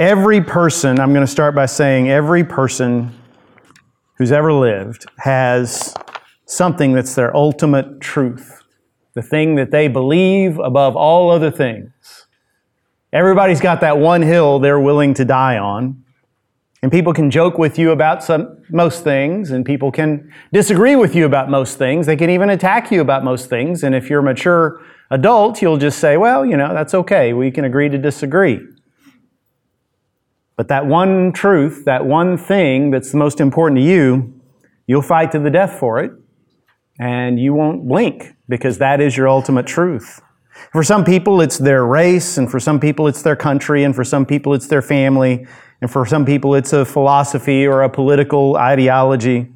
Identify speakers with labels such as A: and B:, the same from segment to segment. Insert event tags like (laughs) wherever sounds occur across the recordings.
A: Every person, I'm going to start by saying every person who's ever lived has something that's their ultimate truth, the thing that they believe above all other things. Everybody's got that one hill they're willing to die on. And people can joke with you about some, most things, and people can disagree with you about most things. They can even attack you about most things. And if you're a mature adult, you'll just say, well, you know, that's okay. We can agree to disagree. But that one truth, that one thing that's the most important to you, you'll fight to the death for it, and you won't blink because that is your ultimate truth. For some people, it's their race, and for some people, it's their country, and for some people, it's their family, and for some people, it's a philosophy or a political ideology.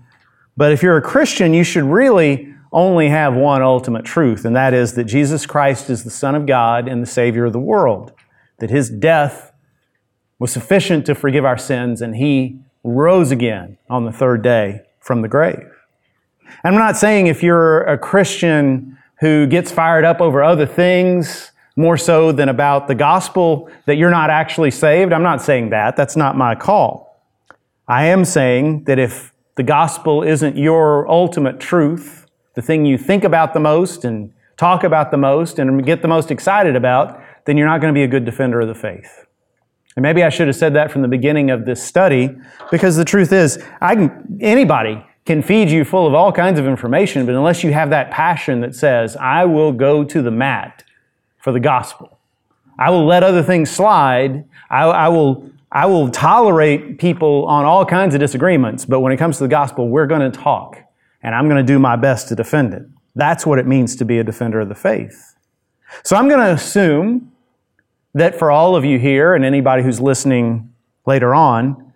A: But if you're a Christian, you should really only have one ultimate truth, and that is that Jesus Christ is the Son of God and the Savior of the world. That His death was sufficient to forgive our sins, and He rose again on the third day from the grave. I'm not saying if you're a Christian who gets fired up over other things, more so than about the gospel, that you're not actually saved. I'm not saying that. That's not my call. I am saying that if the gospel isn't your ultimate truth, the thing you think about the most and talk about the most and get the most excited about, then you're not going to be a good defender of the faith. And maybe I should have said that from the beginning of this study, because the truth is, I can, anybody can feed you full of all kinds of information, but unless you have that passion that says, I will go to the mat for the gospel. I will let other things slide. I, I, will, I will tolerate people on all kinds of disagreements, but when it comes to the gospel, we're going to talk, and I'm going to do my best to defend it. That's what it means to be a defender of the faith. So I'm going to assume that for all of you here and anybody who's listening later on,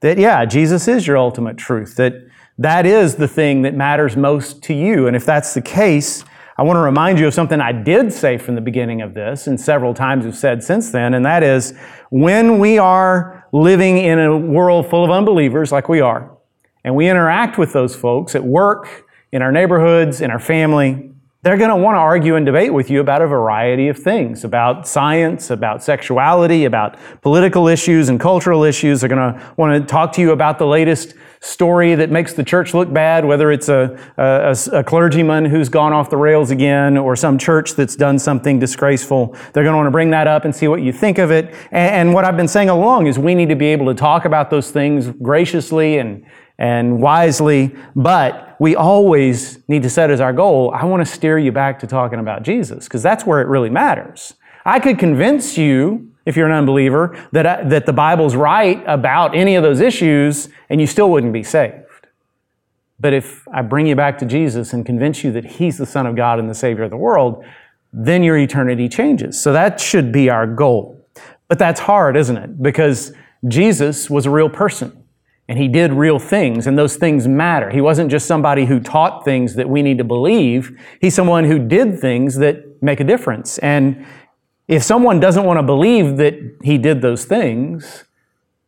A: that yeah, Jesus is your ultimate truth, that that is the thing that matters most to you. And if that's the case, I want to remind you of something I did say from the beginning of this, and several times have said since then, and that is when we are living in a world full of unbelievers like we are, and we interact with those folks at work, in our neighborhoods, in our family, they're going to want to argue and debate with you about a variety of things about science, about sexuality, about political issues and cultural issues. They're going to want to talk to you about the latest story that makes the church look bad, whether it's a, a, a, clergyman who's gone off the rails again or some church that's done something disgraceful. They're going to want to bring that up and see what you think of it. And, and what I've been saying along is we need to be able to talk about those things graciously and, and wisely, but we always need to set as our goal, I want to steer you back to talking about Jesus, because that's where it really matters. I could convince you if you're an unbeliever, that, uh, that the Bible's right about any of those issues and you still wouldn't be saved. But if I bring you back to Jesus and convince you that He's the Son of God and the Savior of the world, then your eternity changes. So that should be our goal. But that's hard, isn't it? Because Jesus was a real person and he did real things, and those things matter. He wasn't just somebody who taught things that we need to believe. He's someone who did things that make a difference. And if someone doesn't want to believe that he did those things,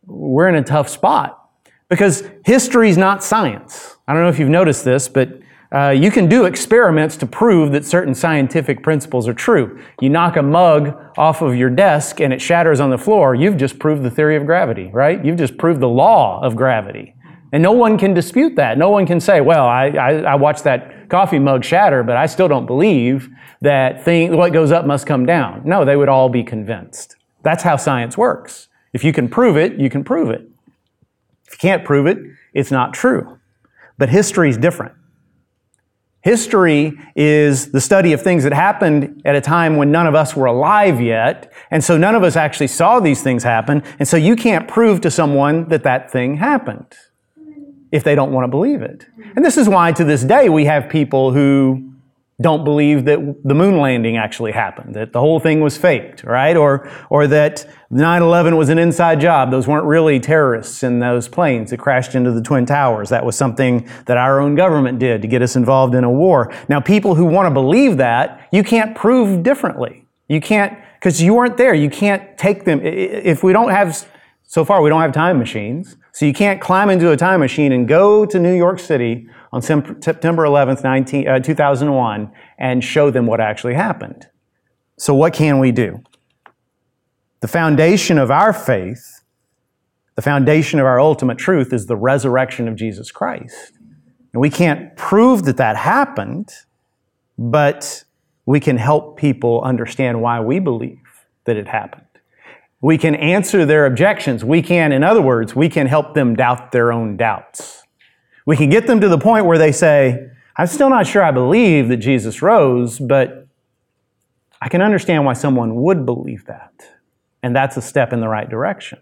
A: we're in a tough spot because history is not science. I don't know if you've noticed this, but uh, you can do experiments to prove that certain scientific principles are true. You knock a mug off of your desk and it shatters on the floor, you've just proved the theory of gravity, right? You've just proved the law of gravity. And no one can dispute that. No one can say, well, I, I, I watched that coffee mug shatter, but I still don't believe that thing, what goes up must come down. No, they would all be convinced. That's how science works. If you can prove it, you can prove it. If you can't prove it, it's not true. But history is different. History is the study of things that happened at a time when none of us were alive yet. And so none of us actually saw these things happen. And so you can't prove to someone that that thing happened if they don't want to believe it. And this is why to this day we have people who don't believe that the moon landing actually happened, that the whole thing was faked, right? Or, or that 9-11 was an inside job. Those weren't really terrorists in those planes that crashed into the Twin Towers. That was something that our own government did to get us involved in a war. Now, people who want to believe that, you can't prove differently. You can't, because you weren't there. You can't take them. If we don't have, so far, we don't have time machines. So you can't climb into a time machine and go to New York City on September 11th, 19, uh, 2001, and show them what actually happened. So, what can we do? the foundation of our faith, the foundation of our ultimate truth is the resurrection of Jesus Christ. And we can't prove that that happened, but we can help people understand why we believe that it happened. We can answer their objections. We can, in other words, we can help them doubt their own doubts. We can get them to the point where they say, I'm still not sure I believe that Jesus rose, but I can understand why someone would believe that. And that's a step in the right direction.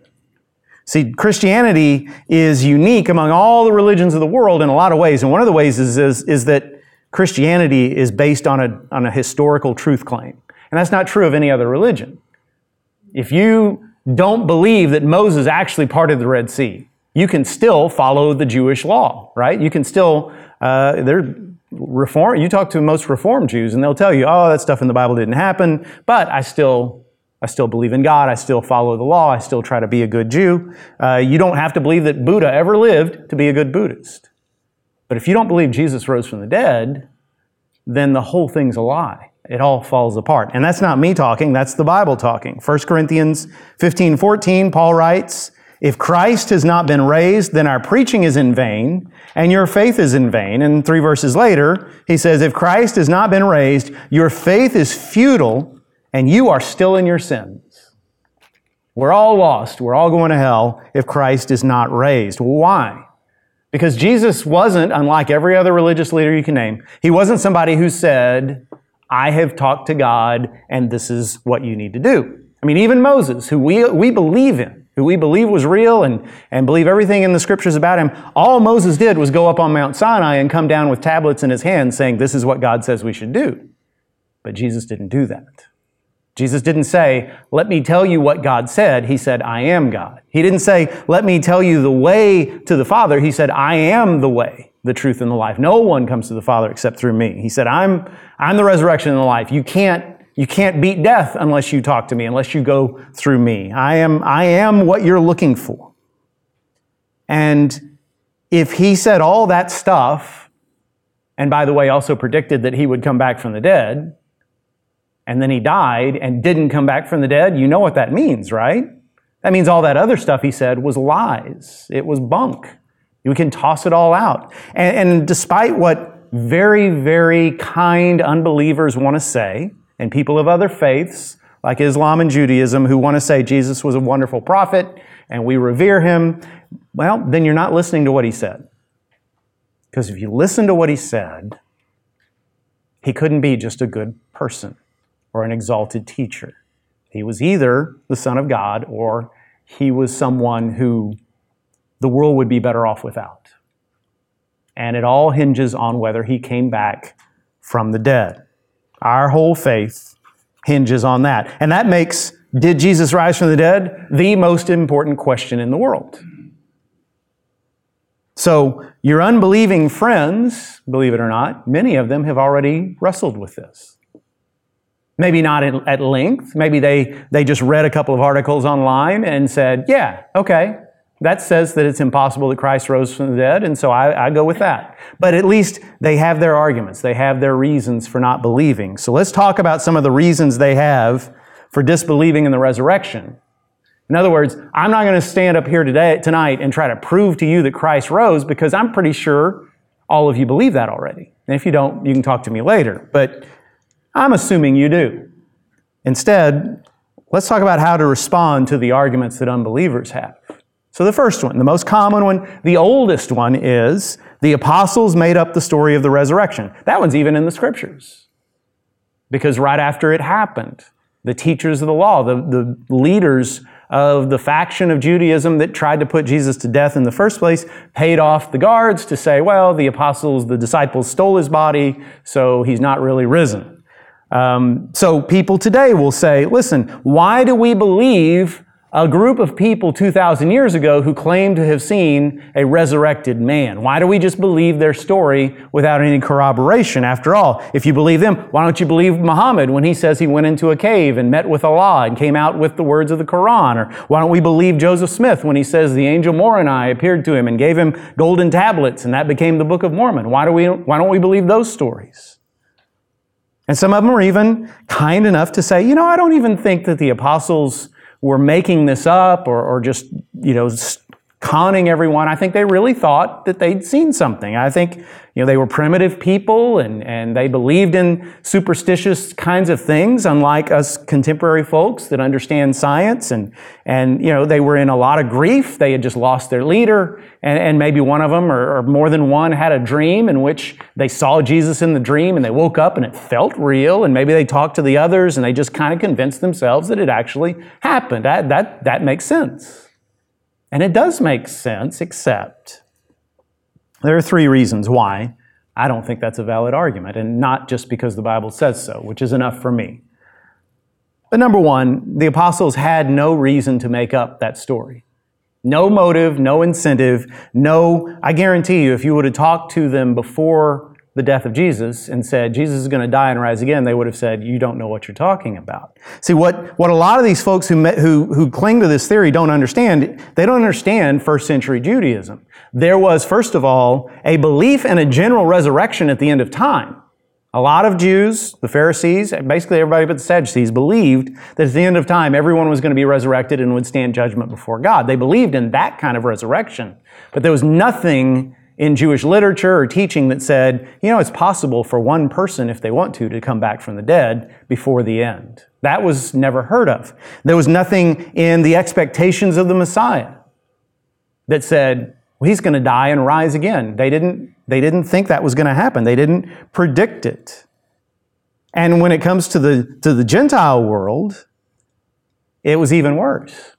A: See, Christianity is unique among all the religions of the world in a lot of ways. And one of the ways is, is, is that Christianity is based on a, on a historical truth claim. And that's not true of any other religion. If you don't believe that Moses actually parted the Red Sea, you can still follow the Jewish law, right? You can still, uh, they're reform. You talk to most Reformed Jews, and they'll tell you, "Oh, that stuff in the Bible didn't happen," but I still, I still believe in God. I still follow the law. I still try to be a good Jew. Uh, you don't have to believe that Buddha ever lived to be a good Buddhist. But if you don't believe Jesus rose from the dead, then the whole thing's a lie it all falls apart. And that's not me talking, that's the Bible talking. 1 Corinthians 15 14, Paul writes, If Christ has not been raised, then our preaching is in vain, and your faith is in vain. And three verses later, he says, If Christ has not been raised, your faith is futile, and you are still in your sins. We're all lost. We're all going to hell if Christ is not raised. Why? Because Jesus wasn't, unlike every other religious leader you can name, he wasn't somebody who said, I have talked to God and this is what you need to do. I mean, even Moses, who we, we believe in, who we believe was real and, and believe everything in the scriptures about him, all Moses did was go up on Mount Sinai and come down with tablets in his hand saying, This is what God says we should do. But Jesus didn't do that. Jesus didn't say, Let me tell you what God said. He said, I am God. He didn't say, Let me tell you the way to the Father. He said, I am the way the truth, and the life. No one comes to the Father except through me. He said, I'm, I'm the resurrection and the life. You can't, you can't beat death unless you talk to me, unless you go through me. I am, I am what you're looking for. And if he said all that stuff, and by the way, also predicted that he would come back from the dead, and then he died and didn't come back from the dead, you know what that means, right? That means all that other stuff he said was lies. It was bunk. We can toss it all out. And, and despite what very, very kind unbelievers want to say, and people of other faiths, like Islam and Judaism, who want to say Jesus was a wonderful prophet and we revere him, well, then you're not listening to what he said. Because if you listen to what he said, he couldn't be just a good person or an exalted teacher. He was either the Son of God or he was someone who the world would be better off without. And it all hinges on whether he came back from the dead. Our whole faith hinges on that. And that makes, did Jesus rise from the dead, the most important question in the world. So, your unbelieving friends, believe it or not, many of them have already wrestled with this. Maybe not at length. Maybe they, they just read a couple of articles online and said, yeah, okay, that says that it's impossible that Christ rose from the dead, and so I, I, go with that. But at least they have their arguments. They have their reasons for not believing. So let's talk about some of the reasons they have for disbelieving in the resurrection. In other words, I'm not going to stand up here today, tonight and try to prove to you that Christ rose because I'm pretty sure all of you believe that already. And if you don't, you can talk to me later. But I'm assuming you do. Instead, let's talk about how to respond to the arguments that unbelievers have. So, the first one, the most common one, the oldest one is the apostles made up the story of the resurrection. That one's even in the scriptures. Because right after it happened, the teachers of the law, the, the leaders of the faction of Judaism that tried to put Jesus to death in the first place paid off the guards to say, well, the apostles, the disciples stole his body, so he's not really risen. Um, so people today will say, listen, why do we believe a group of people 2,000 years ago who claimed to have seen a resurrected man. Why do we just believe their story without any corroboration? After all, if you believe them, why don't you believe Muhammad when he says he went into a cave and met with Allah and came out with the words of the Quran? Or why don't we believe Joseph Smith when he says the angel Moroni appeared to him and gave him golden tablets and that became the Book of Mormon? Why, do we, why don't we believe those stories? And some of them are even kind enough to say, you know, I don't even think that the apostles were making this up or, or just, you know, conning everyone. I think they really thought that they'd seen something. I think, you know, they were primitive people and, and they believed in superstitious kinds of things, unlike us contemporary folks that understand science. And, and you know, they were in a lot of grief. They had just lost their leader. And, and maybe one of them, or, or more than one, had a dream in which they saw Jesus in the dream and they woke up and it felt real. And maybe they talked to the others and they just kind of convinced themselves that it actually happened. That, that, that makes sense. And it does make sense, except there are three reasons why I don't think that's a valid argument, and not just because the Bible says so, which is enough for me. But number one, the apostles had no reason to make up that story. No motive, no incentive, no, I guarantee you, if you would have talked to them before the death of Jesus and said, Jesus is going to die and rise again, they would have said, You don't know what you're talking about. See, what, what a lot of these folks who, met, who, who cling to this theory don't understand, they don't understand first century Judaism. There was, first of all, a belief in a general resurrection at the end of time. A lot of Jews, the Pharisees, basically everybody but the Sadducees, believed that at the end of time, everyone was going to be resurrected and would stand judgment before God. They believed in that kind of resurrection. But there was nothing in Jewish literature or teaching that said, you know, it's possible for one person, if they want to, to come back from the dead before the end. That was never heard of. There was nothing in the expectations of the Messiah that said, well, he's going to die and rise again. They didn't, they didn't think that was going to happen. They didn't predict it. And when it comes to the, to the Gentile world, it was even worse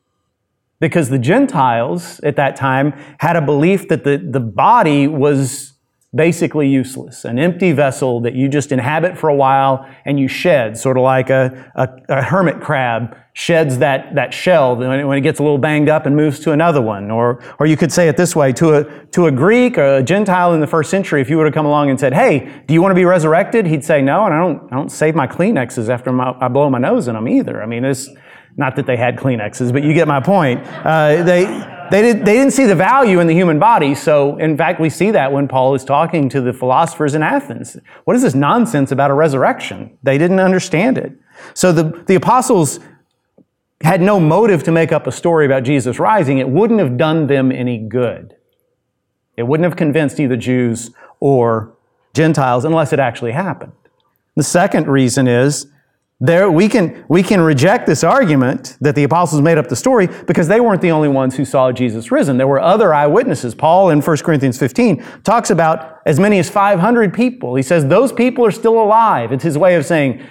A: because the Gentiles at that time had a belief that the, the body was basically useless, an empty vessel that you just inhabit for a while and you shed, sort of like a, a, a hermit crab sheds that, that shell when it, when it gets a little banged up and moves to another one. Or, or you could say it this way to a, to a Greek or a Gentile in the first century, if you would have come along and said, Hey, do you want to be resurrected? He'd say, No, and I don't, I don't save my Kleenexes after my, I blow my nose in them either. I mean, it's, not that they had Kleenexes, but you get my point. Uh, they, they, did, they didn't see the value in the human body. So, in fact, we see that when Paul is talking to the philosophers in Athens. What is this nonsense about a resurrection? They didn't understand it. So, the, the apostles had no motive to make up a story about Jesus rising. It wouldn't have done them any good. It wouldn't have convinced either Jews or Gentiles unless it actually happened. The second reason is there, we, can, we can reject this argument that the apostles made up the story because they weren't the only ones who saw Jesus risen. There were other eyewitnesses. Paul in 1 Corinthians 15 talks about as many as 500 people. He says those people are still alive. It's his way of saying,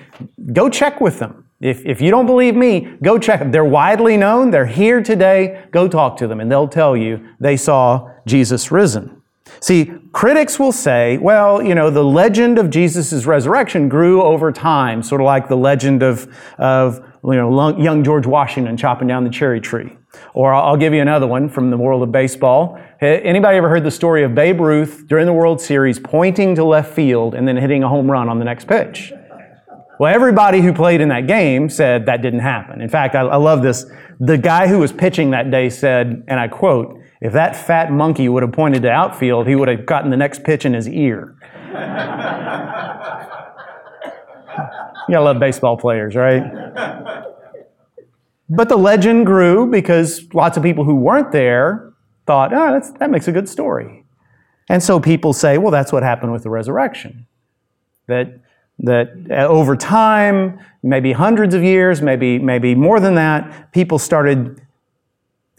A: go check with them. If, if you don't believe me, go check them. They're widely known. They're here today. Go talk to them and they'll tell you they saw Jesus risen. See, critics will say, well, you know, the legend of Jesus' resurrection grew over time, sort of like the legend of, of you know, young George Washington chopping down the cherry tree. Or I'll give you another one from the world of baseball. Anybody ever heard the story of Babe Ruth during the World Series pointing to left field and then hitting a home run on the next pitch? Well, everybody who played in that game said that didn't happen. In fact, I, I love this. The guy who was pitching that day said, and I quote, if that fat monkey would have pointed to outfield, he would have gotten the next pitch in his ear. you gotta love baseball players, right? But the legend grew because lots of people who weren't there thought, oh, that makes a good story. And so people say, well, that's what happened with the resurrection. That, that uh, over time, maybe hundreds of years, maybe, maybe more than that, people started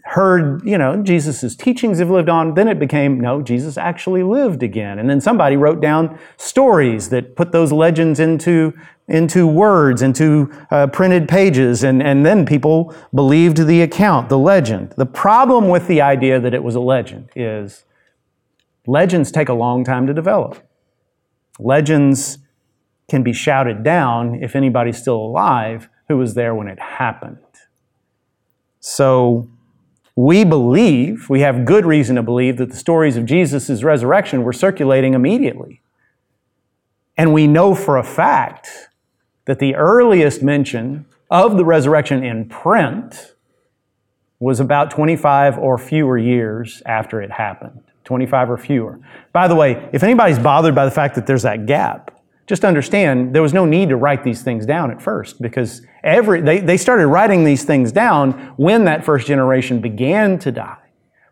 A: heard, you know, Jesus' teachings have lived on, then it became, no, Jesus actually lived again. And then somebody wrote down stories that put those legends into, into words, into uh, printed pages, and, and then people believed the account, the legend. The problem with the idea that it was a legend is legends take a long time to develop. Legends can be shouted down if anybody's still alive who was there when it happened. So, we believe, we have good reason to believe, that the stories of Jesus' resurrection were circulating immediately. And we know for a fact that the earliest mention of the resurrection in print was about 25 or fewer years after it happened. 25 or fewer. By the way, if anybody's bothered by the fact that there's that gap, just understand there was no need to write these things down at first because every, they, they started writing these things down when that first generation began to die.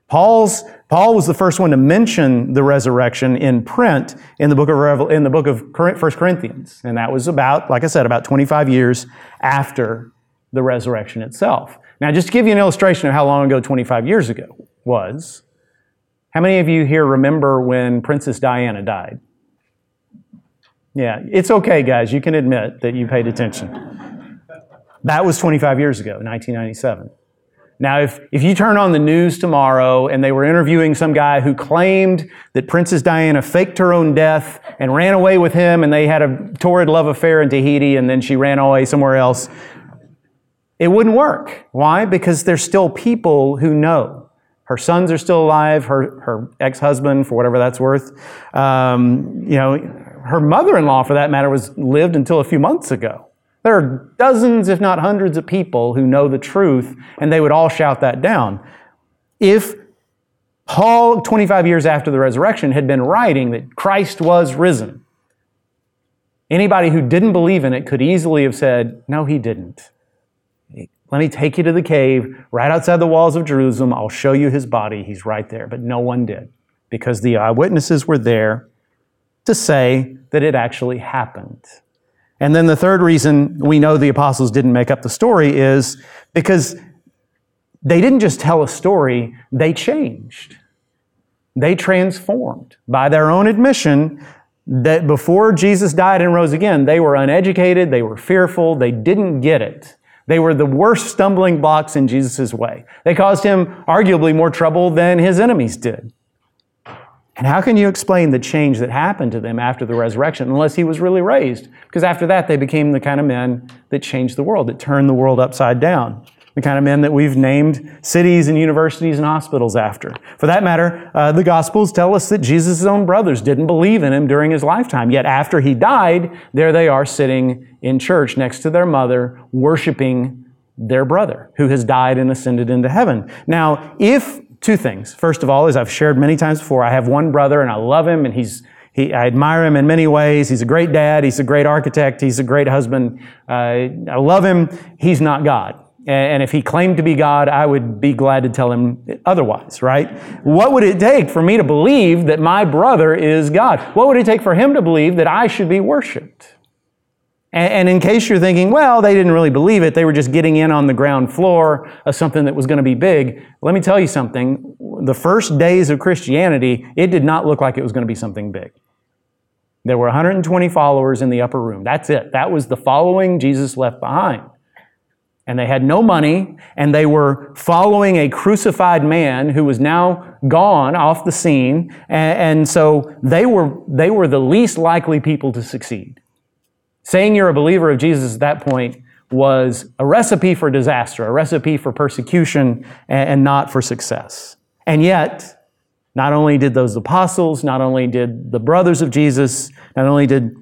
A: Paul's, Paul was the first one to mention the resurrection in print in the book of Revel, in the book of 1 Corinthians. And that was about, like I said, about 25 years after the resurrection itself. Now, just to give you an illustration of how long ago 25 years ago was, how many of you here remember when Princess Diana died? Yeah, it's okay, guys. You can admit that you paid attention. That was 25 years ago, 1997. Now, if, if you turn on the news tomorrow and they were interviewing some guy who claimed that Princess Diana faked her own death and ran away with him and they had a torrid love affair in Tahiti and then she ran away somewhere else, it wouldn't work. Why? Because there's still people who know. Her sons are still alive, her, her ex husband, for whatever that's worth. Um, you know, her mother in law, for that matter, was lived until a few months ago. There are dozens, if not hundreds, of people who know the truth, and they would all shout that down. If Paul, 25 years after the resurrection, had been writing that Christ was risen, anybody who didn't believe in it could easily have said, No, he didn't. Let me take you to the cave right outside the walls of Jerusalem. I'll show you his body. He's right there. But no one did because the eyewitnesses were there to say that it actually happened. And then the third reason we know the apostles didn't make up the story is because they didn't just tell a story, they changed. They transformed. By their own admission, that before Jesus died and rose again, they were uneducated, they were fearful, they didn't get it. They were the worst stumbling blocks in Jesus' way. They caused him arguably more trouble than his enemies did. And how can you explain the change that happened to them after the resurrection unless he was really raised? Because after that, they became the kind of men that changed the world, that turned the world upside down. The kind of men that we've named cities and universities and hospitals after. For that matter, uh, the Gospels tell us that Jesus' own brothers didn't believe in him during his lifetime. Yet after he died, there they are sitting in church next to their mother, worshiping their brother who has died and ascended into heaven. Now, if two things. First of all, as I've shared many times before, I have one brother and I love him and he's he, I admire him in many ways. He's a great dad. He's a great architect. He's a great husband. Uh, I love him. He's not God. And if he claimed to be God, I would be glad to tell him otherwise, right? What would it take for me to believe that my brother is God? What would it take for him to believe that I should be worshiped? And, in case you're thinking, well, they didn't really believe it, they were just getting in on the ground floor of something that was going to be big, let me tell you something. The first days of Christianity, it did not look like it was going to be something big. There were 120 followers in the upper room. That's it. That was the following Jesus left behind. And they had no money, and they were following a crucified man who was now gone off the scene. And, so they were, they were the least likely people to succeed. Saying you're a believer of Jesus at that point was a recipe for disaster, a recipe for persecution, and not for success. And yet, not only did those apostles, not only did the brothers of Jesus, not only did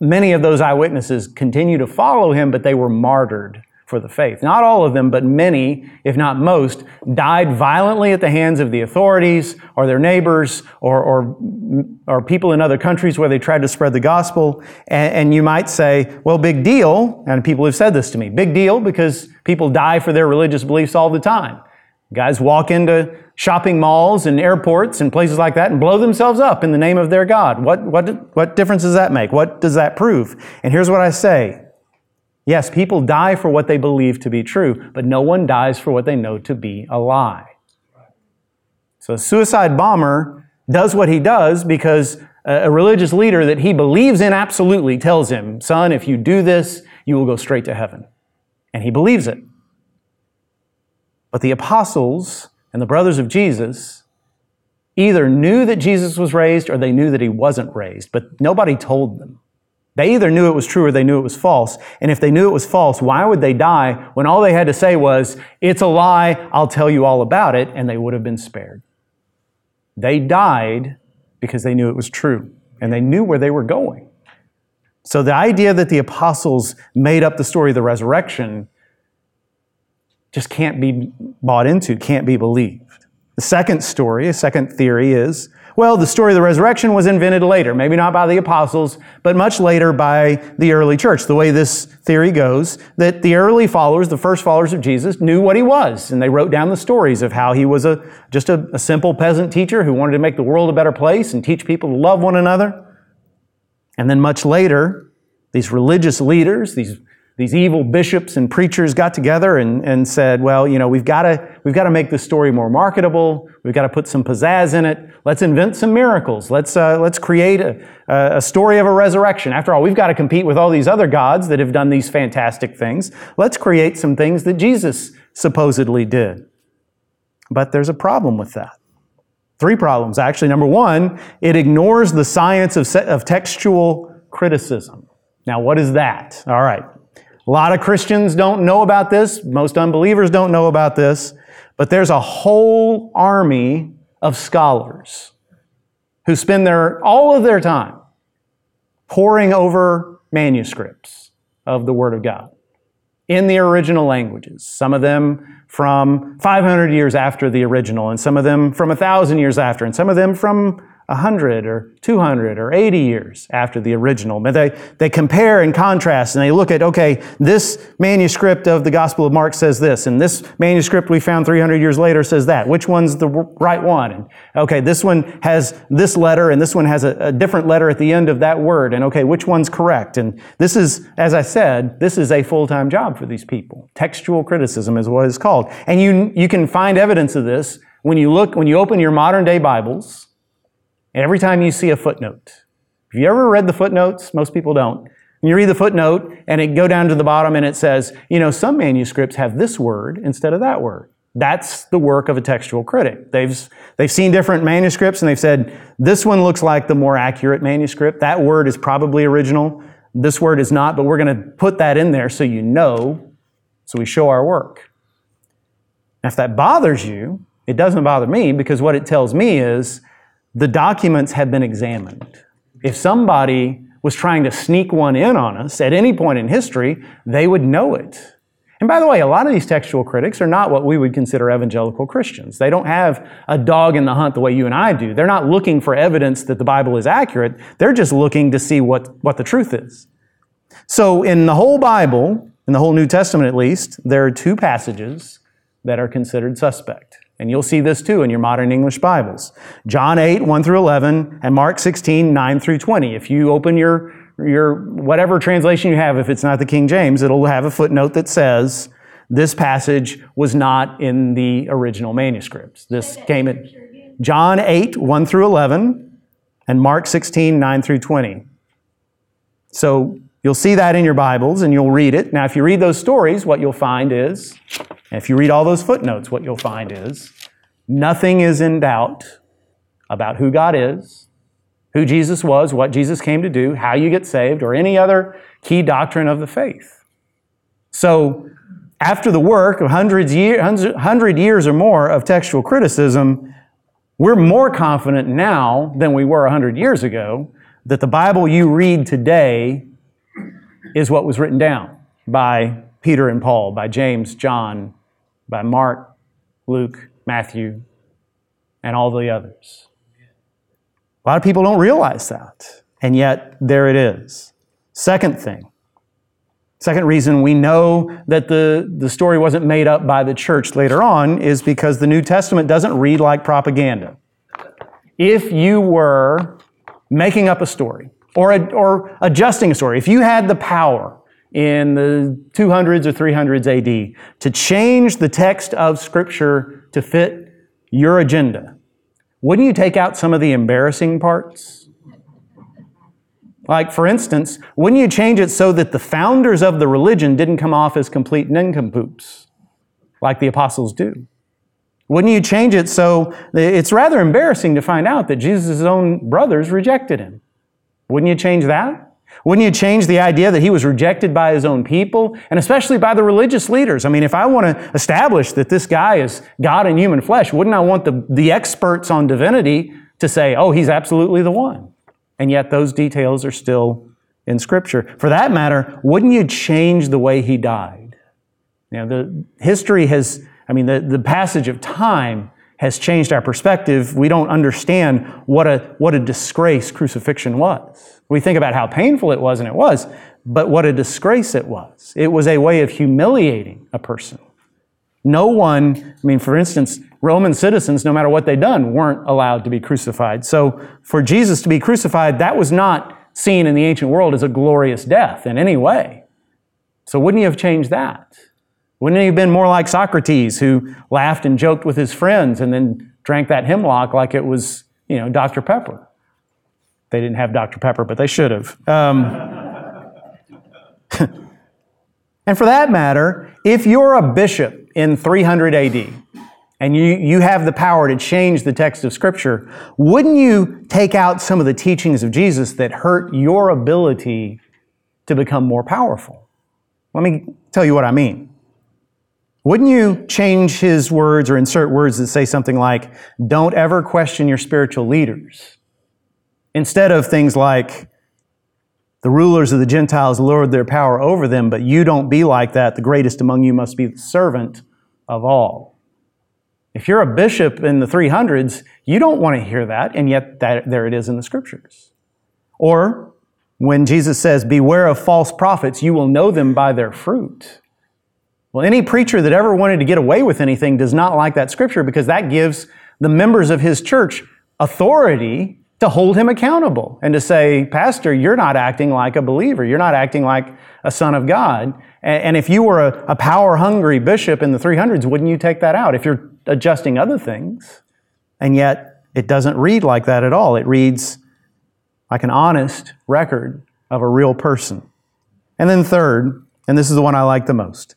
A: many of those eyewitnesses continue to follow him, but they were martyred for the faith. Not all of them, but many, if not most, died violently at the hands of the authorities or their neighbors or, or, or people in other countries where they tried to spread the gospel. And, and you might say, well, big deal. And people have said this to me. Big deal because people die for their religious beliefs all the time. Guys walk into shopping malls and airports and places like that and blow themselves up in the name of their God. What, what, what difference does that make? What does that prove? And here's what I say. Yes, people die for what they believe to be true, but no one dies for what they know to be a lie. So a suicide bomber does what he does because a religious leader that he believes in absolutely tells him, son, if you do this, you will go straight to heaven. And he believes it. But the apostles and the brothers of Jesus either knew that Jesus was raised or they knew that he wasn't raised, but nobody told them. They either knew it was true or they knew it was false. And if they knew it was false, why would they die when all they had to say was, It's a lie, I'll tell you all about it, and they would have been spared? They died because they knew it was true and they knew where they were going. So the idea that the apostles made up the story of the resurrection just can't be bought into, can't be believed. The second story, a second theory is Well, the story of the resurrection was invented later, maybe not by the apostles, but much later by the early church. The way this theory goes, that the early followers, the first followers of Jesus, knew what he was, and they wrote down the stories of how he was a, just a, a simple peasant teacher who wanted to make the world a better place and teach people to love one another. And then much later, these religious leaders, these these evil bishops and preachers got together and, and said, well, you know, we've got to we've got to make this story more marketable. We've got to put some pizzazz in it. Let's invent some miracles. Let's uh, let's create a, a story of a resurrection. After all, we've got to compete with all these other gods that have done these fantastic things. Let's create some things that Jesus supposedly did. But there's a problem with that. Three problems, actually. Number one, it ignores the science of, of textual criticism. Now, what is that? All right. A lot of Christians don't know about this. Most unbelievers don't know about this. But there's a whole army of scholars who spend their, all of their time poring over manuscripts of the Word of God in the original languages. Some of them from 500 years after the original, and some of them from 1,000 years after, and some of them from 100 or 200 or 80 years after the original. But they, they compare and contrast and they look at, okay, this manuscript of the Gospel of Mark says this, and this manuscript we found 300 years later says that. Which one's the right one? And okay, this one has this letter and this one has a, a different letter at the end of that word. And okay, which one's correct? And this is, as I said, this is a full-time job for these people. Textual criticism is what it's called. And you, you can find evidence of this when you look, when you open your modern day Bibles, and every time you see a footnote, have you ever read the footnotes? Most people don't. And you read the footnote and it go down to the bottom and it says, you know, some manuscripts have this word instead of that word. That's the work of a textual critic. They've, they've seen different manuscripts and they've said, this one looks like the more accurate manuscript. That word is probably original. This word is not, but we're going to put that in there so you know, so we show our work. Now, if that bothers you, it doesn't bother me because what it tells me is the documents have been examined. If somebody was trying to sneak one in on us at any point in history, they would know it. And by the way, a lot of these textual critics are not what we would consider evangelical Christians. They don't have a dog in the hunt the way you and I do. They're not looking for evidence that the Bible is accurate. They're just looking to see what, what the truth is. So in the whole Bible, in the whole New Testament at least, there are two passages that are considered suspect. And you'll see this too in your modern English Bibles. John 8, 1 through 11, and Mark 16, 9 through 20. If you open your, your whatever translation you have, if it's not the King James, it'll have a footnote that says, this passage was not in the original manuscripts. This came in John 8, 1 through 11, and Mark 16, 9 through 20. So you'll see that in your Bibles and you'll read it. Now, if you read those stories, what you'll find is if you read all those footnotes, what you'll find is nothing is in doubt about who God is, who Jesus was, what Jesus came to do, how you get saved, or any other key doctrine of the faith. So, after the work of hundreds year, hundred years or more of textual criticism, we're more confident now than we were 100 years ago that the Bible you read today is what was written down by Peter and Paul, by James, John, by Mark, Luke, Matthew, and all the others. A lot of people don't realize that, and yet there it is. Second thing, second reason we know that the, the story wasn't made up by the church later on is because the New Testament doesn't read like propaganda. If you were making up a story or, a, or adjusting a story, if you had the power in the 200s or 300s AD to change the text of Scripture to fit your agenda, wouldn't you take out some of the embarrassing parts? Like, for instance, wouldn't you change it so that the founders of the religion didn't come off as complete nincompoops, like the apostles do? Wouldn't you change it so it's rather embarrassing to find out that Jesus' own brothers rejected him? Wouldn't you change that? Wouldn't you change the idea that he was rejected by his own people and especially by the religious leaders? I mean, if I want to establish that this guy is God in human flesh, wouldn't I want the, the experts on divinity to say, oh, he's absolutely the one? And yet those details are still in Scripture. For that matter, wouldn't you change the way he died? You know, the history has, I mean, the, the passage of time has changed our perspective, we don't understand what a, what a disgrace crucifixion was. We think about how painful it was, and it was, but what a disgrace it was. It was a way of humiliating a person. No one, I mean, for instance, Roman citizens, no matter what they'd done, weren't allowed to be crucified. So for Jesus to be crucified, that was not seen in the ancient world as a glorious death in any way. So wouldn't he have changed that? Wouldn't he have been more like Socrates, who laughed and joked with his friends and then drank that hemlock like it was, you know, Dr. Pepper? They didn't have Dr. Pepper, but they should have. Um, (laughs) and for that matter, if you're a bishop in 300 AD and you, you have the power to change the text of Scripture, wouldn't you take out some of the teachings of Jesus that hurt your ability to become more powerful? Let me tell you what I mean. Wouldn't you change his words or insert words that say something like, don't ever question your spiritual leaders? Instead of things like, the rulers of the Gentiles lord their power over them, but you don't be like that. The greatest among you must be the servant of all. If you're a bishop in the 300s, you don't want to hear that, and yet that, there it is in the scriptures. Or when Jesus says, Beware of false prophets, you will know them by their fruit. Well, any preacher that ever wanted to get away with anything does not like that scripture because that gives the members of his church authority to hold him accountable and to say, Pastor, you're not acting like a believer. You're not acting like a son of God. And if you were a, power hungry bishop in the 300s, wouldn't you take that out if you're adjusting other things? And yet, it doesn't read like that at all. It reads like an honest record of a real person. And then, third, and this is the one I like the most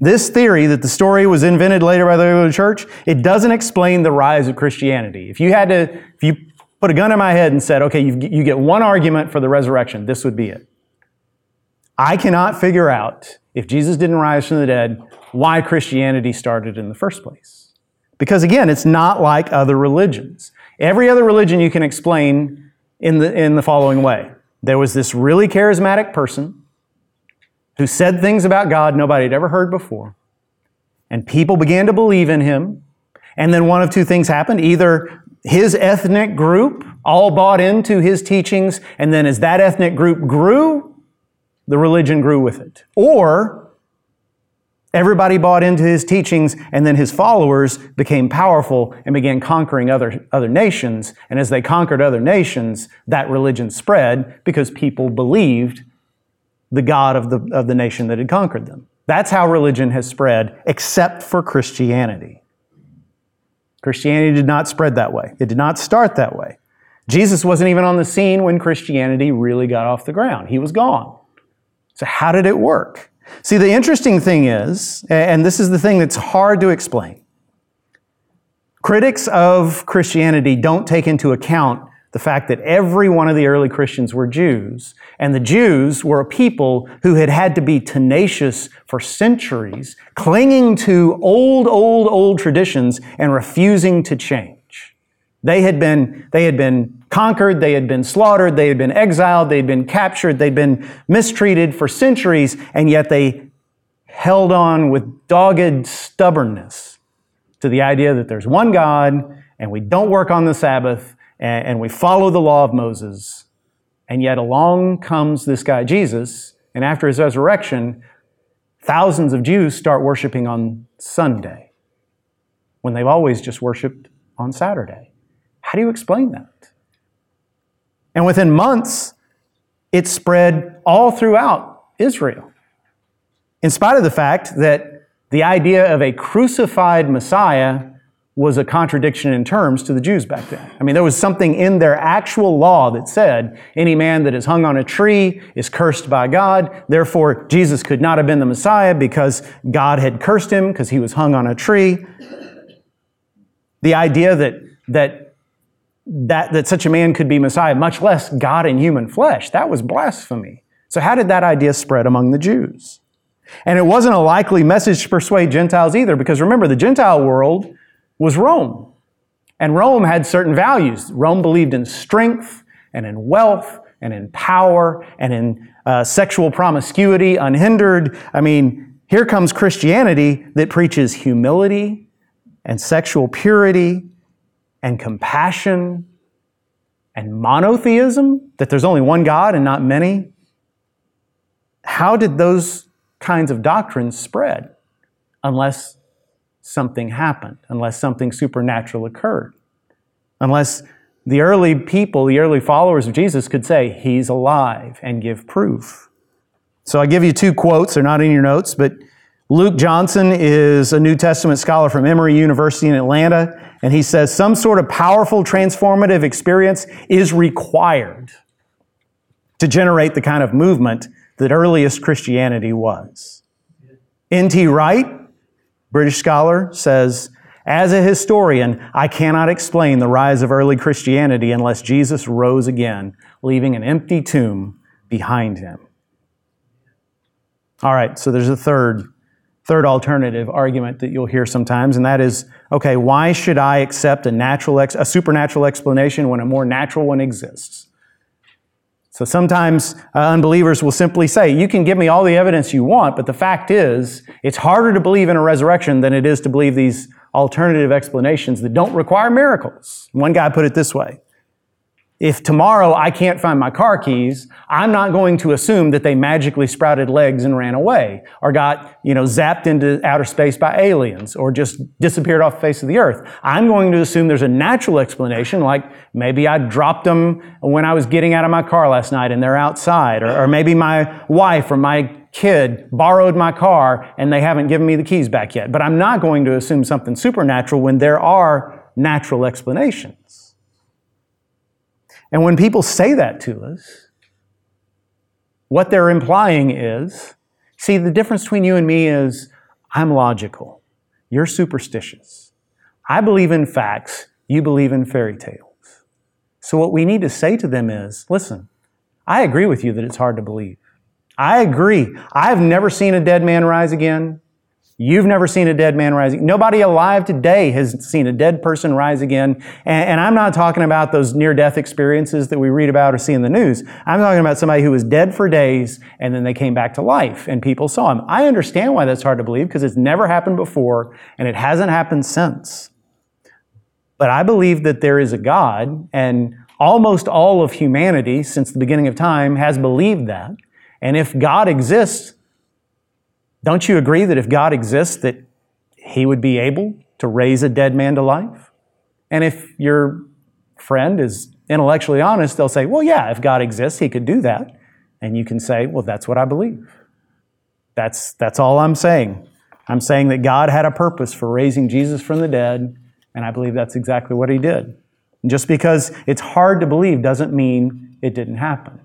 A: this theory that the story was invented later by the early church, it doesn't explain the rise of Christianity. If you had to, if you put a gun in my head and said, okay, you get one argument for the resurrection, this would be it. I cannot figure out, if Jesus didn't rise from the dead, why Christianity started in the first place. Because again, it's not like other religions. Every other religion you can explain in the, in the following way. There was this really charismatic person who said things about God nobody had ever heard before. And people began to believe in him. And then one of two things happened. Either his ethnic group all bought into his teachings, and then as that ethnic group grew, the religion grew with it. Or everybody bought into his teachings, and then his followers became powerful and began conquering other, other nations. And as they conquered other nations, that religion spread because people believed the God of the, of the nation that had conquered them. That's how religion has spread, except for Christianity. Christianity did not spread that way. It did not start that way. Jesus wasn't even on the scene when Christianity really got off the ground. He was gone. So, how did it work? See, the interesting thing is, and this is the thing that's hard to explain, critics of Christianity don't take into account the fact that every one of the early Christians were Jews, and the Jews were a people who had had to be tenacious for centuries, clinging to old, old, old traditions and refusing to change. They had been, they had been conquered, they had been slaughtered, they had been exiled, they had been captured, they'd been mistreated for centuries, and yet they held on with dogged stubbornness to the idea that there's one God and we don't work on the Sabbath and, and we follow the law of Moses. And yet along comes this guy, Jesus, and after his resurrection, thousands of Jews start worshiping on Sunday when they've always just worshiped on Saturday. How do you explain that? And within months, it spread all throughout Israel. In spite of the fact that the idea of a crucified Messiah was a contradiction in terms to the Jews back then. I mean, there was something in their actual law that said any man that is hung on a tree is cursed by God. Therefore, Jesus could not have been the Messiah because God had cursed him because he was hung on a tree. The idea that, that, that, that such a man could be Messiah, much less God in human flesh, that was blasphemy. So, how did that idea spread among the Jews? And it wasn't a likely message to persuade Gentiles either, because remember, the Gentile world was Rome. And Rome had certain values. Rome believed in strength and in wealth and in power and in uh, sexual promiscuity unhindered. I mean, here comes Christianity that preaches humility and sexual purity and compassion and monotheism, that there's only one God and not many, how did those kinds of doctrines spread unless something happened, unless something supernatural occurred? Unless the early people, the early followers of Jesus could say, He's alive and give proof. So I give you two quotes, they're not in your notes, but Luke Johnson is a New Testament scholar from Emory University in Atlanta, and he says some sort of powerful transformative experience is required to generate the kind of movement that earliest Christianity was. N.T. Wright, British scholar, says, as a historian, I cannot explain the rise of early Christianity unless Jesus rose again, leaving an empty tomb behind him. All right, so there's a third third alternative argument that you'll hear sometimes, and that is, okay, why should I accept a natural, ex- a supernatural explanation when a more natural one exists? So sometimes uh, unbelievers will simply say, you can give me all the evidence you want, but the fact is, it's harder to believe in a resurrection than it is to believe these alternative explanations that don't require miracles. One guy put it this way. If tomorrow I can't find my car keys, I'm not going to assume that they magically sprouted legs and ran away or got, you know, zapped into outer space by aliens or just disappeared off the face of the earth. I'm going to assume there's a natural explanation like maybe I dropped them when I was getting out of my car last night and they're outside or, or maybe my wife or my kid borrowed my car and they haven't given me the keys back yet. But I'm not going to assume something supernatural when there are natural explanations. And when people say that to us, what they're implying is see, the difference between you and me is I'm logical, you're superstitious. I believe in facts, you believe in fairy tales. So, what we need to say to them is listen, I agree with you that it's hard to believe. I agree. I've never seen a dead man rise again. You've never seen a dead man rising. Nobody alive today has seen a dead person rise again. And, and I'm not talking about those near death experiences that we read about or see in the news. I'm talking about somebody who was dead for days and then they came back to life and people saw him. I understand why that's hard to believe because it's never happened before and it hasn't happened since. But I believe that there is a God and almost all of humanity since the beginning of time has believed that. And if God exists, don't you agree that if God exists, that he would be able to raise a dead man to life? And if your friend is intellectually honest, they'll say, well, yeah, if God exists, he could do that. And you can say, well, that's what I believe. That's, that's all I'm saying. I'm saying that God had a purpose for raising Jesus from the dead, and I believe that's exactly what he did. And just because it's hard to believe doesn't mean it didn't happen.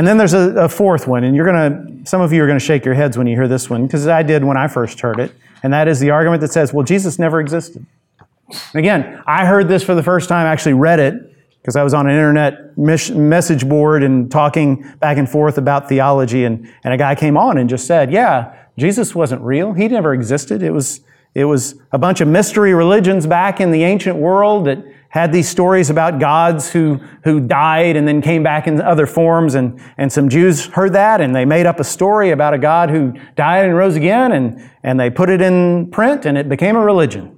A: And then there's a, a fourth one, and you're going to, some of you are going to shake your heads when you hear this one, because I did when I first heard it. And that is the argument that says, well, Jesus never existed. Again, I heard this for the first time, actually read it, because I was on an internet message board and talking back and forth about theology, and, and a guy came on and just said, yeah, Jesus wasn't real. He never existed. It was, it was a bunch of mystery religions back in the ancient world that had these stories about gods who, who died and then came back in other forms. And, and some Jews heard that and they made up a story about a God who died and rose again and, and they put it in print and it became a religion.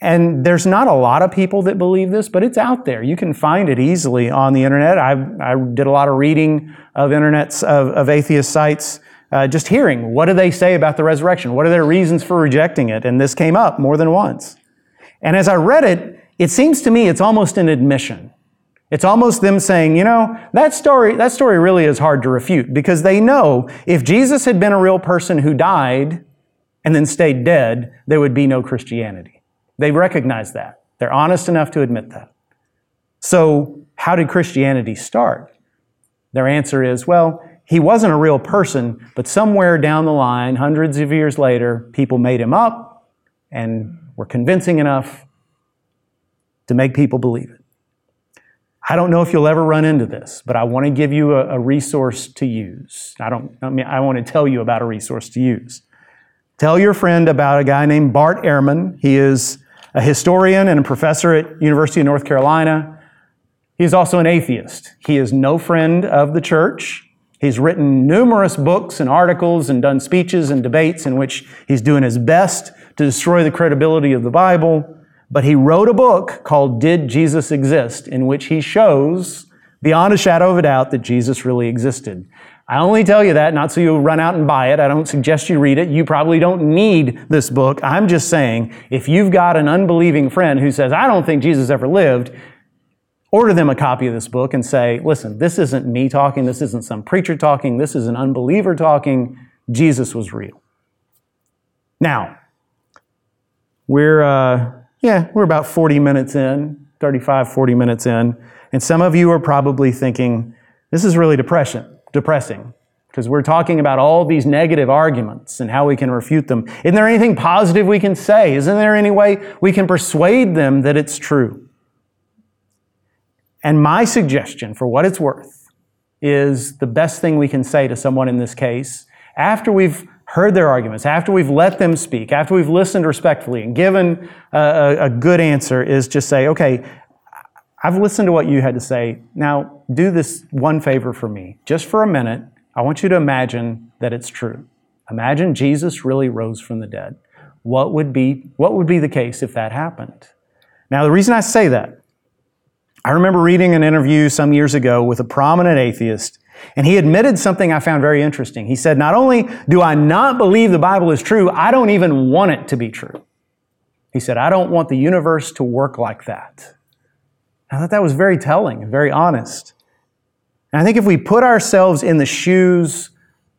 A: And there's not a lot of people that believe this, but it's out there. You can find it easily on the internet. I, I did a lot of reading of internets, of, of atheist sites, uh, just hearing what do they say about the resurrection? What are their reasons for rejecting it? And this came up more than once. And as I read it, it seems to me it's almost an admission. It's almost them saying, you know, that story, that story really is hard to refute because they know if Jesus had been a real person who died and then stayed dead, there would be no Christianity. They recognize that. They're honest enough to admit that. So, how did Christianity start? Their answer is, well, he wasn't a real person, but somewhere down the line, hundreds of years later, people made him up and were convincing enough to make people believe it. I don't know if you'll ever run into this, but I want to give you a, a resource to use. I don't I mean I want to tell you about a resource to use. Tell your friend about a guy named Bart Ehrman. He is a historian and a professor at University of North Carolina. He is also an atheist. He is no friend of the church. He's written numerous books and articles and done speeches and debates in which he's doing his best to destroy the credibility of the Bible, but he wrote a book called Did Jesus Exist, in which he shows beyond a shadow of a doubt that Jesus really existed. I only tell you that not so you'll run out and buy it. I don't suggest you read it. You probably don't need this book. I'm just saying, if you've got an unbelieving friend who says, I don't think Jesus ever lived, order them a copy of this book and say, listen, this isn't me talking. This isn't some preacher talking. This is an unbeliever talking. Jesus was real. Now, we're, uh, yeah, we're about 40 minutes in, 35, 40 minutes in. And some of you are probably thinking, this is really depression depressing because we're talking about all these negative arguments and how we can refute them. Isn't there anything positive we can say? Isn't there any way we can persuade them that it's true? And my suggestion, for what it's worth, is the best thing we can say to someone in this case after we've heard their arguments, after we've let them speak, after we've listened respectfully and given a, a, good answer, is just say, okay, I've listened to what you had to say. Now, do this one favor for me. Just for a minute, I want you to imagine that it's true. Imagine Jesus really rose from the dead. What would be, what would be the case if that happened? Now, the reason I say that, I remember reading an interview some years ago with a prominent atheist, and he admitted something I found very interesting. He said, Not only do I not believe the Bible is true, I don't even want it to be true. He said, I don't want the universe to work like that. I thought that was very telling and very honest. And I think if we put ourselves in the shoes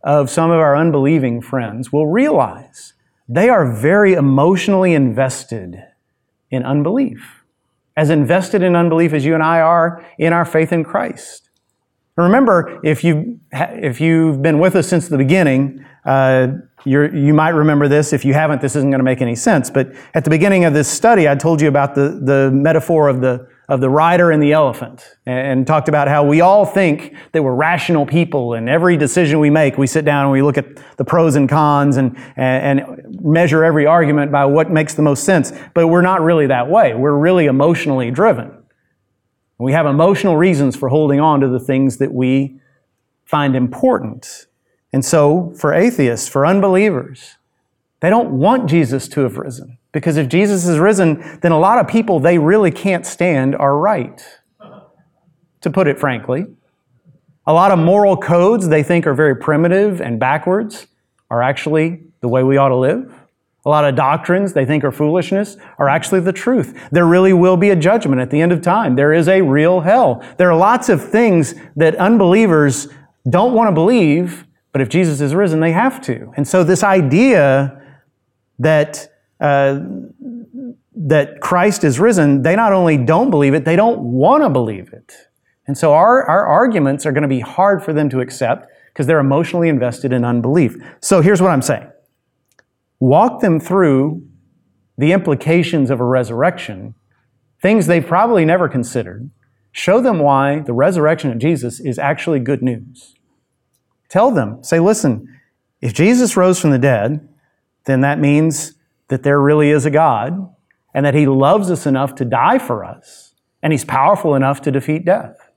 A: of some of our unbelieving friends, we'll realize they are very emotionally invested in unbelief, as invested in unbelief as you and I are in our faith in Christ. And remember, if, you, if you've been with us since the beginning, uh, you might remember this. If you haven't, this isn't going to make any sense. But at the beginning of this study, I told you about the, the metaphor of the of the rider and the elephant and talked about how we all think that we're rational people and every decision we make, we sit down and we look at the pros and cons and, and measure every argument by what makes the most sense. But we're not really that way. We're really emotionally driven. We have emotional reasons for holding on to the things that we find important. And so, for atheists, for unbelievers, they don't want Jesus to have risen. Because if Jesus is risen, then a lot of people they really can't stand are right. To put it frankly, a lot of moral codes they think are very primitive and backwards are actually the way we ought to live. A lot of doctrines they think are foolishness are actually the truth. There really will be a judgment at the end of time. There is a real hell. There are lots of things that unbelievers don't want to believe, but if Jesus is risen, they have to. And so this idea that uh, that Christ is risen, they not only don't believe it, they don't want to believe it. And so our, our arguments are going to be hard for them to accept because they're emotionally invested in unbelief. So here's what I'm saying walk them through the implications of a resurrection, things they've probably never considered. Show them why the resurrection of Jesus is actually good news. Tell them, say, listen, if Jesus rose from the dead, then that means that there really is a God and that He loves us enough to die for us and He's powerful enough to defeat death.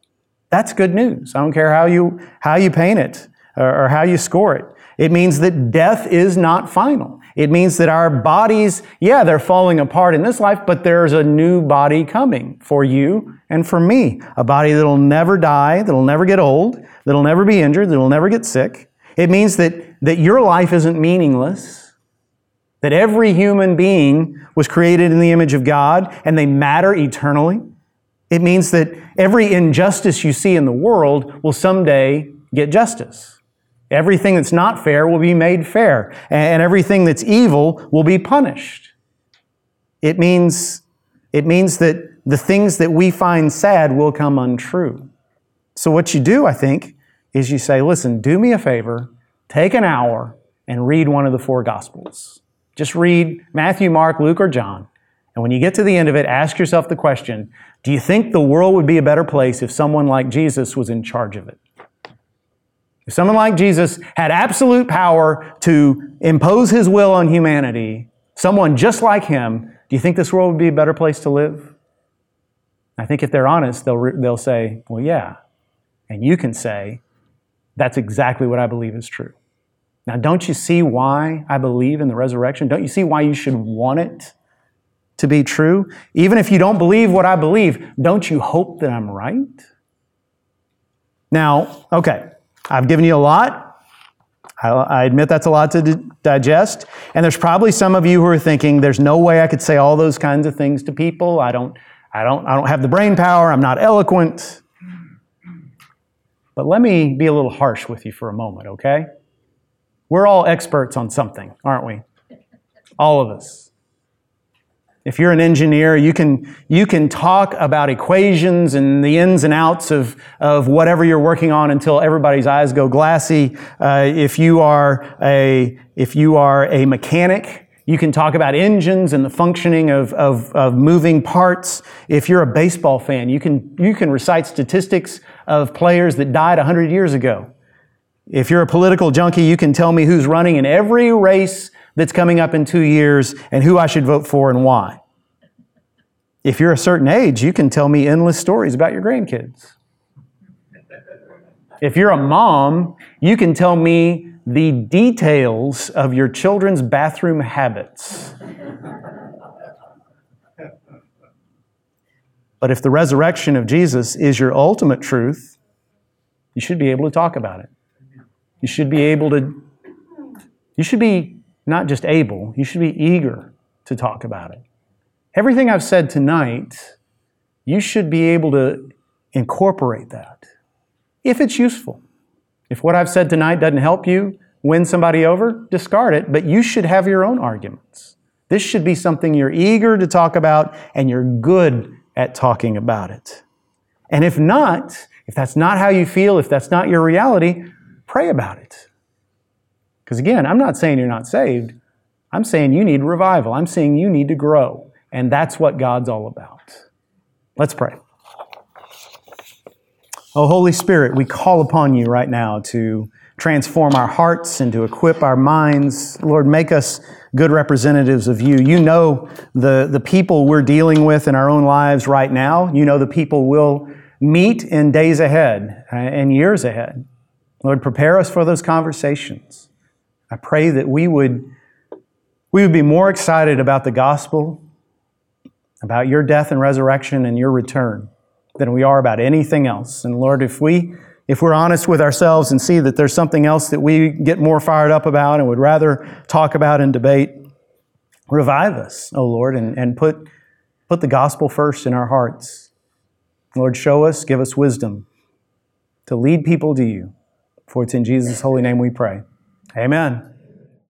A: That's good news. I don't care how you, how you paint it or, or how you score it. It means that death is not final. It means that our bodies, yeah, they're falling apart in this life, but there's a new body coming for you and for me. A body that'll never die, that'll never get old, that'll never be injured, that'll never get sick. It means that, that your life isn't meaningless that every human being was created in the image of God and they matter eternally. It means that every injustice you see in the world will someday get justice. Everything that's not fair will be made fair, and everything that's evil will be punished. It means, it means that the things that we find sad will come untrue. So, what you do, I think, is you say, listen, do me a favor, take an hour, and read one of the four Gospels. Just read Matthew, Mark, Luke, or John. And when you get to the end of it, ask yourself the question Do you think the world would be a better place if someone like Jesus was in charge of it? If someone like Jesus had absolute power to impose his will on humanity, someone just like him, do you think this world would be a better place to live? I think if they're honest, they'll, they'll say, Well, yeah. And you can say, That's exactly what I believe is true. Now, don't you see why I believe in the resurrection? Don't you see why you should want it to be true? Even if you don't believe what I believe, don't you hope that I'm right? Now, okay, I've given you a lot. I admit that's a lot to digest. And there's probably some of you who are thinking, there's no way I could say all those kinds of things to people. I don't, I don't, I don't have the brain power. I'm not eloquent. But let me be a little harsh with you for a moment, okay? We're all experts on something, aren't we? All of us. If you're an engineer, you can, you can talk about equations and the ins and outs of, of whatever you're working on until everybody's eyes go glassy. Uh, if, you are a, if you are a mechanic, you can talk about engines and the functioning of, of, of moving parts. If you're a baseball fan, you can, you can recite statistics of players that died 100 years ago. If you're a political junkie, you can tell me who's running in every race that's coming up in two years and who I should vote for and why. If you're a certain age, you can tell me endless stories about your grandkids. If you're a mom, you can tell me the details of your children's bathroom habits. But if the resurrection of Jesus is your ultimate truth, you should be able to talk about it. You should be able to, you should be not just able, you should be eager to talk about it. Everything I've said tonight, you should be able to incorporate that if it's useful. If what I've said tonight doesn't help you win somebody over, discard it, but you should have your own arguments. This should be something you're eager to talk about and you're good at talking about it. And if not, if that's not how you feel, if that's not your reality, pray about it. Because again, I'm not saying you're not saved. I'm saying you need revival. I'm saying you need to grow. And that's what God's all about. Let's pray. Oh, Holy Spirit, we call upon you right now to transform our hearts and to equip our minds. Lord, make us good representatives of you. You know the, the people we're dealing with in our own lives right now. You know the people we'll meet in days ahead uh, and years ahead. Lord, prepare us for those conversations. I pray that we would, we would be more excited about the gospel, about your death and resurrection and your return than we are about anything else. And Lord, if we if we're honest with ourselves and see that there's something else that we get more fired up about and would rather talk about and debate, revive us, O Lord, and, and put, put the gospel first in our hearts. Lord, show us, give us wisdom to lead people to you. For it's in Jesus' holy name we pray. Amen.